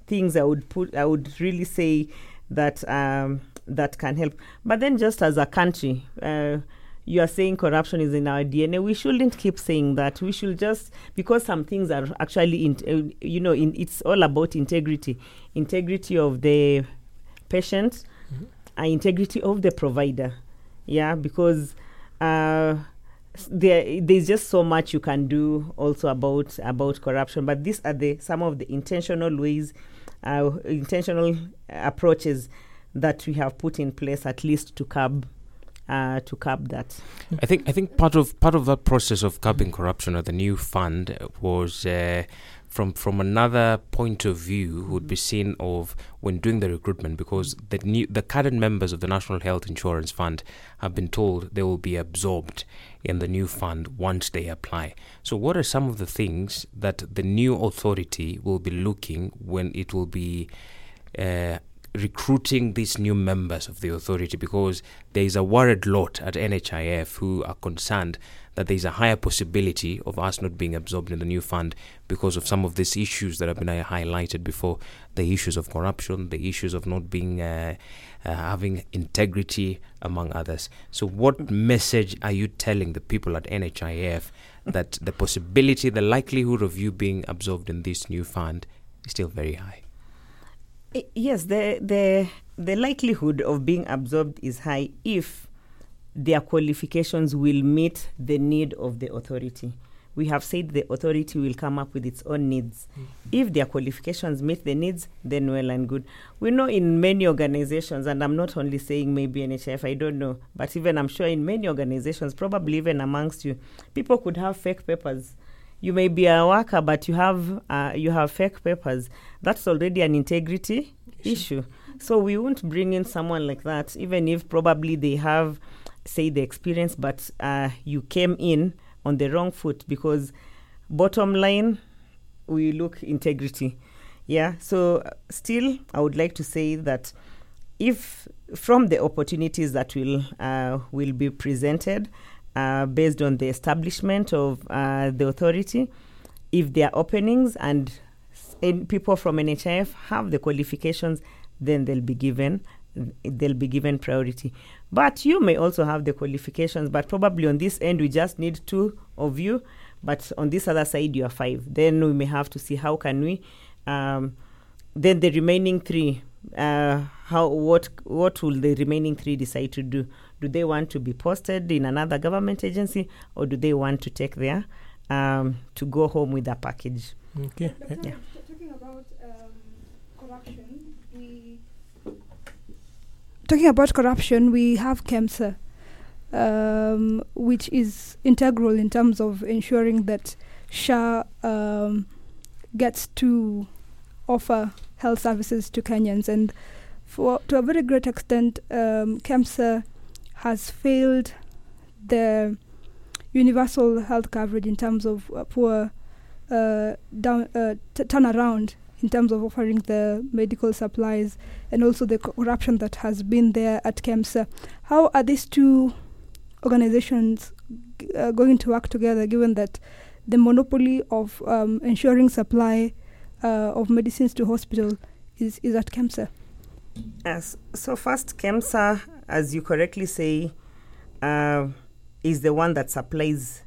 things i would put i would really say that um, that can help but then just as a country uh, you are saying corruption is in our DNA. We shouldn't keep saying that. We should just because some things are actually, in, uh, you know, in, it's all about integrity, integrity of the patient, Mhm. and integrity of the provider. Yeah, because uh, there there's just so much you can do also about about corruption but these are the some of the intentional ways uh, intentional approaches that we have put in place at least to curb uh, to curb that I think I think part of part of that process of curbing corruption or the new fund was uh, from from another point of view would be seen of when doing the recruitment because the new the current members of the National Health Insurance Fund have been told they will be absorbed in the new fund once they apply. So what are some of the things that the new authority will be looking when it will be uh, recruiting these new members of the authority because there is a worried lot at NHIF who are concerned that there is a higher possibility of us not being absorbed in the new fund because of some of these issues that have been highlighted before the issues of corruption, the issues of not being uh, uh, having integrity, among others. So, what message are you telling the people at NHIF that the possibility, the likelihood of you being absorbed in this new fund is still very high? I- yes the the the likelihood of being absorbed is high if their qualifications will meet the need of the authority. We have said the authority will come up with its own needs. If their qualifications meet the needs then well and good. We know in many organizations and i'm not only saying maybe nhf i don't know but even i'm sure in many organizations probably even amongst you people could have fake papers. You may be a worker but you have uh, you have fake papers that's already an integrity issue. so we won't bring in someone like that even if probably they have say the experience but uh, you came in on the wrong foot because bottom line we look integrity. Yeah? So still i would like to say that if from the opportunities that will uh, will be presented uh, based on the establishment of uh, the authority, if there are openings and, and people from NHIF have the qualifications, then they'll be given they'll be given priority. But you may also have the qualifications, but probably on this end we just need two of you, but on this other side you are five. Then we may have to see how can we. Um, then the remaining three uh, how what what will the remaining three decide to do do they want to be posted in another government agency or do they want to take their um, to go home with a package Okay. Yeah. Talking about um, corruption, we talking about corruption, we have KEMSA, um, which is integral in terms of ensuring that SHA um, gets to offer health services to Kenyans, and for to a very great extent, um, KEMSA has failed the universal health coverage in terms of uh, poor uh, down uh, t- turnaround in terms of offering the medical supplies and also the corruption that has been there at KEMSA. How are these two organizations g- uh, going to work together given that the monopoly of um, ensuring supply uh, of medicines to hospital is, is at KEMSA? Yes. So first, KEMSA, as you correctly say, uh, is the one that supplies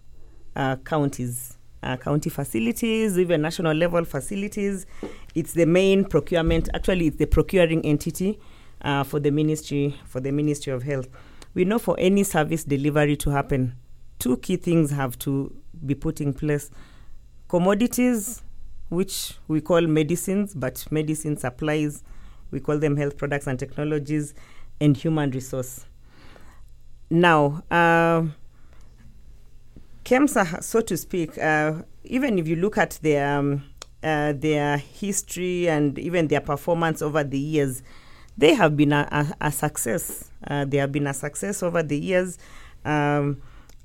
uh, counties, uh, county facilities, even national level facilities. It's the main procurement. Actually, it's the procuring entity uh, for the ministry for the Ministry of Health. We know for any service delivery to happen, two key things have to be put in place: commodities, which we call medicines, but medicine supplies we call them health products and technologies, and human resource. Now, uh, KEMSA, so to speak, uh, even if you look at their um, uh, their history and even their performance over the years, they have been a, a, a success. Uh, they have been a success over the years, um,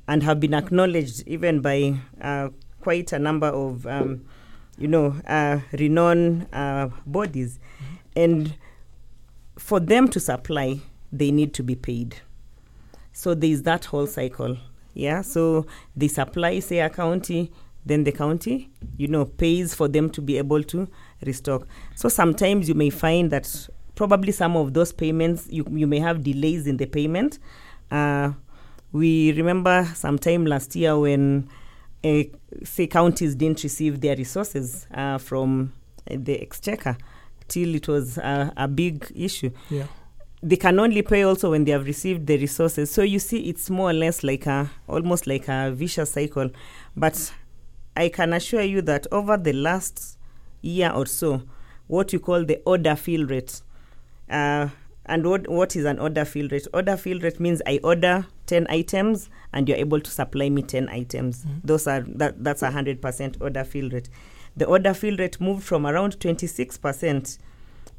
and have been acknowledged even by uh, quite a number of, um, you know, uh, renowned uh, bodies. And for them to supply, they need to be paid. So there is that whole cycle. Yeah. So they supply, say, a county, then the county, you know, pays for them to be able to restock. So sometimes you may find that probably some of those payments, you, you may have delays in the payment. Uh, we remember sometime last year when, uh, say, counties didn't receive their resources uh, from the exchequer till it was a big issue. Yeah. They can only pay also when they have received the resources. So you see, it's more or less like a almost like a vicious cycle. But I can assure you that over the last year or so, what you call the order fill rate, uh, and what what is an order fill rate? Order fill rate means I order ten items and you're able to supply me ten items. Those are that that's a hundred percent order fill rate. The order fill rate moved from around twenty six percent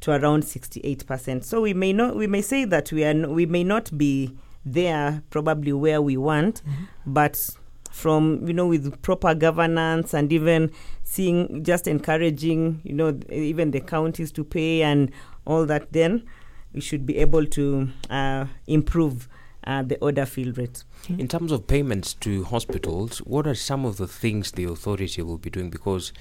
to around 68%. So we may not we may say that we are n- we may not be there probably where we want, but from you know with proper governance and even seeing just encouraging you know th- even the counties to pay and all that then we should be able to uh, improve uh, the order fill rate. In terms of payments to hospitals, what are some of the things the authority will be doing? Because,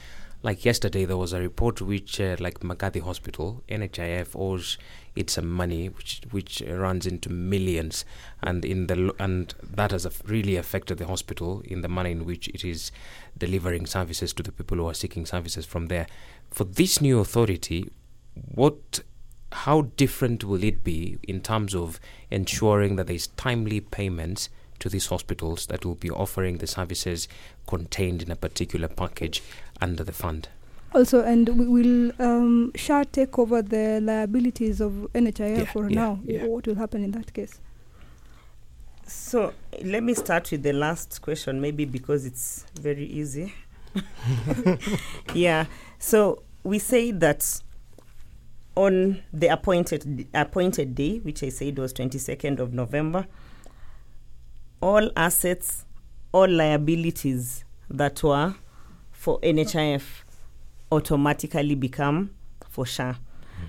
like yesterday, there was a report which, uh, like Mbagathi Hospital, NHIF owes it some money, which which runs into millions, and in the and that has really affected the hospital in the manner in which it is delivering services to the people who are seeking services from there. For this new authority, what how different will it be in terms of ensuring that there's timely payments to these hospitals that will be offering the services contained in a particular package under the fund? Also, and we will um, SHA take over the liabilities of NHIF Yeah, for yeah, now. yeah. What will happen in that case? So let me start with the last question, maybe because it's very easy. yeah. So we say that on the appointed appointed day, which I said was twenty second of November, all assets, all liabilities that were for NHIF automatically become for SHA.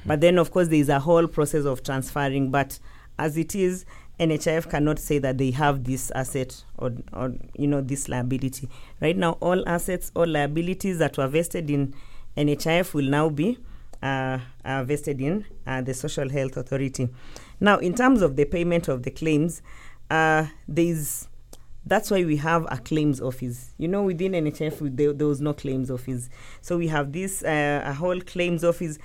But then, of course, there is a whole process of transferring. But as it is, NHIF cannot say that they have this asset or, or you know this liability. Right now, all assets, all liabilities that were vested in NHIF will now be uh, uh, vested in uh, the Social Health Authority. Now, in terms of the payment of the claims, uh, there is that's why we have a claims office. You know, within NHF, there, there was no claims office. So we have this uh, a whole claims office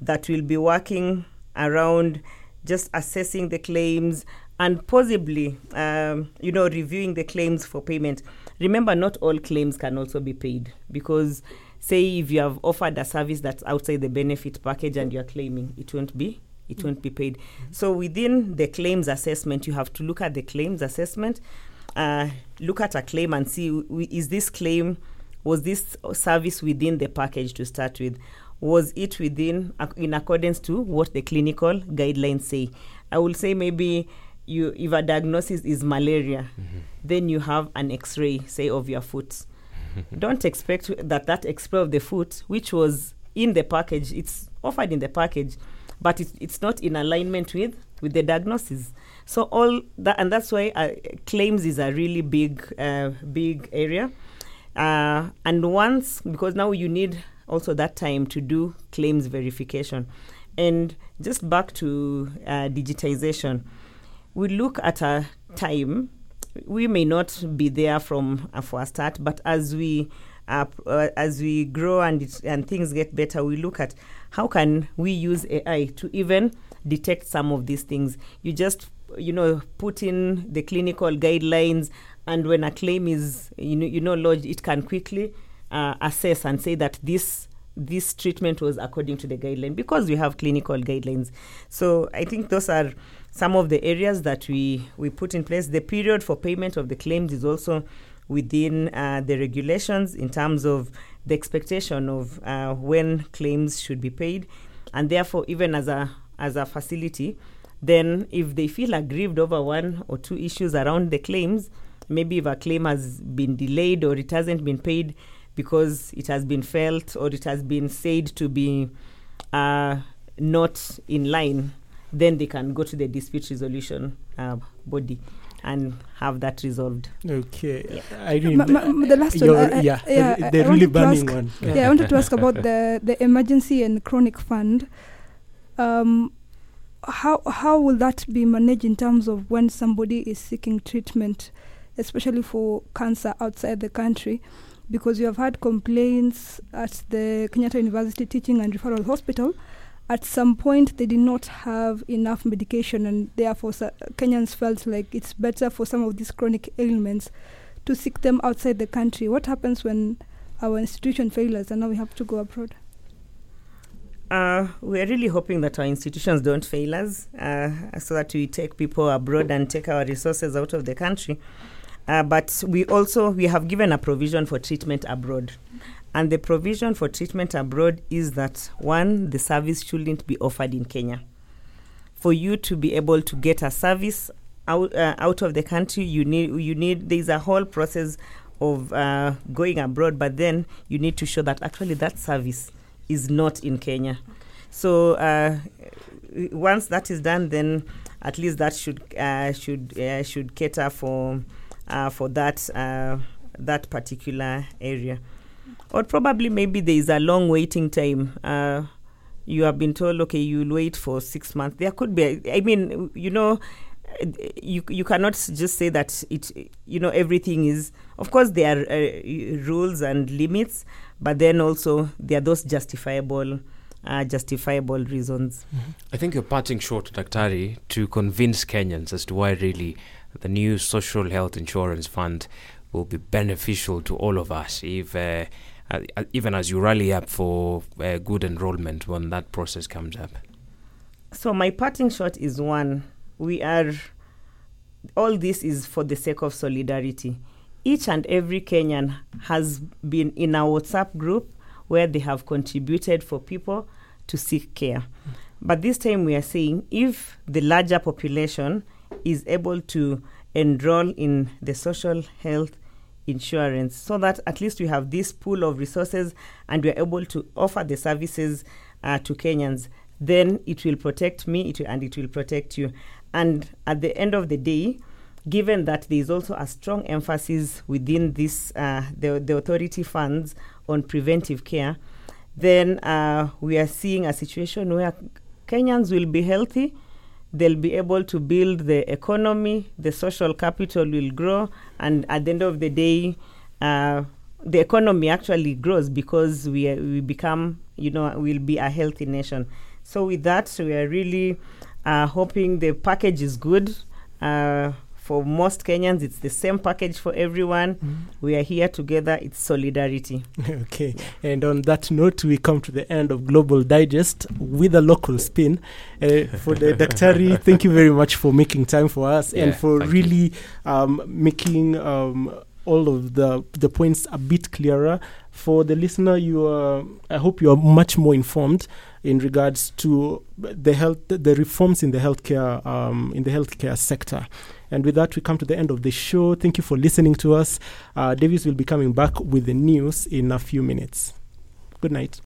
that will be working around just assessing the claims and possibly, um, you know, reviewing the claims for payment. Remember, not all claims can also be paid because, say, if you have offered a service that's outside the benefit package and you're claiming, it won't be it won't be paid. So within the claims assessment, you have to look at the claims assessment, uh, look at a claim and see is this claim was this service within the package to start with? Was it within in accordance to what the clinical guidelines say? I will say maybe you if a diagnosis is malaria then you have an x-ray say of your foot. Don't expect that that x-ray of the foot which was in the package it's offered in the package but it, it's not in alignment with with the diagnosis so all that and that's why uh, claims is a really big uh, big area. Uh, and once because now you need also that time to do claims verification. And just back to uh, digitization. We look at a time we may not be there from for a start but as we uh, uh, as we grow and it, and things get better we look at how can we use ai to even detect some of these things. You just you know put in the clinical guidelines and when a claim is you know you know lodged it can quickly uh, assess and say that this this treatment was according to the guideline because we have clinical guidelines. So i think those are some of the areas that we we put in place. The period for payment of the claims is also within uh, the regulations in terms of the expectation of uh, when claims should be paid. And therefore even as a as a facility then if they feel aggrieved over one or two issues around the claims maybe if a claim has been delayed or it hasn't been paid because it has been felt or it has been said to be uh, not in line then they can go to the dispute resolution uh, body and have that resolved Okay. Yeah. I Ma- ma- ma- the last one, You're- I- I- yeah, yeah, the, I- the I really wanted to burning ask- one. yeah, I wanted to ask about the the emergency and chronic fund. Um, how how will that be managed in terms of when somebody is seeking treatment, especially for cancer outside the country? Because you have had complaints at the Kenyatta University Teaching and Referral Hospital at some point they did not have enough medication, and therefore Kenyans felt like it's better for some of these chronic ailments to seek them outside the country. What happens when our institution fails and now we have to go abroad? Uh, we're really hoping that our institutions don't fail us uh, so that we take people abroad and take our resources out of the country. Uh, but we also we have given a provision for treatment abroad. And the provision for treatment abroad is that one, the service shouldn't be offered in Kenya. For you to be able to get a service out, uh, out of the country, you need you need there's a whole process of uh, going abroad, but then you need to show that actually that service is not in Kenya. So uh, once that is done, then at least that should uh, should uh, should cater for uh, for that uh, that particular area. Or probably maybe there is a long waiting time. Uh, you have been told, okay, you'll wait for six months. There could be. I mean, you know, you you cannot just say that it. You know, everything is. Of course, there are uh, rules and limits, but then also there are those justifiable, uh, justifiable reasons. I think you're parting short, Daktari, to convince Kenyans as to why really the new social health insurance fund will be beneficial to all of us if uh, uh, uh, even as you rally up for uh, good enrollment when that process comes up. So my parting shot is one: we are. All this is for the sake of solidarity. Each and every Kenyan has been in a WhatsApp group where they have contributed for people to seek care. But this time we are saying if the larger population is able to enroll in the social health insurance so that at least we have this pool of resources and we are able to offer the services uh, to Kenyans, then it will protect me it will, and it will protect you. And at the end of the day, given that there is also a strong emphasis within this uh, the, the authority funds on preventive care, then uh, we are seeing a situation where Kenyans will be healthy, they'll be able to build the economy, the social capital will grow, and at the end of the day, uh, the economy actually grows because we we become, you know, we'll be a healthy nation. So with that, we are really uh, hoping the package is good. For most Kenyans, it's the same package for everyone. We are here together. It's solidarity. okay. And on that note, we come to the end of Global Digest with a local spin. Uh, for the Daktari, thank you very much for making time for us and for really um, making um, all of the the points a bit clearer. For the listener, you are. I hope you are much more informed in regards to the health, the reforms in the healthcare, um, in the healthcare sector. And with that, we come to the end of the show. Thank you for listening to us. Uh, Davis will be coming back with the news in a few minutes. Good night.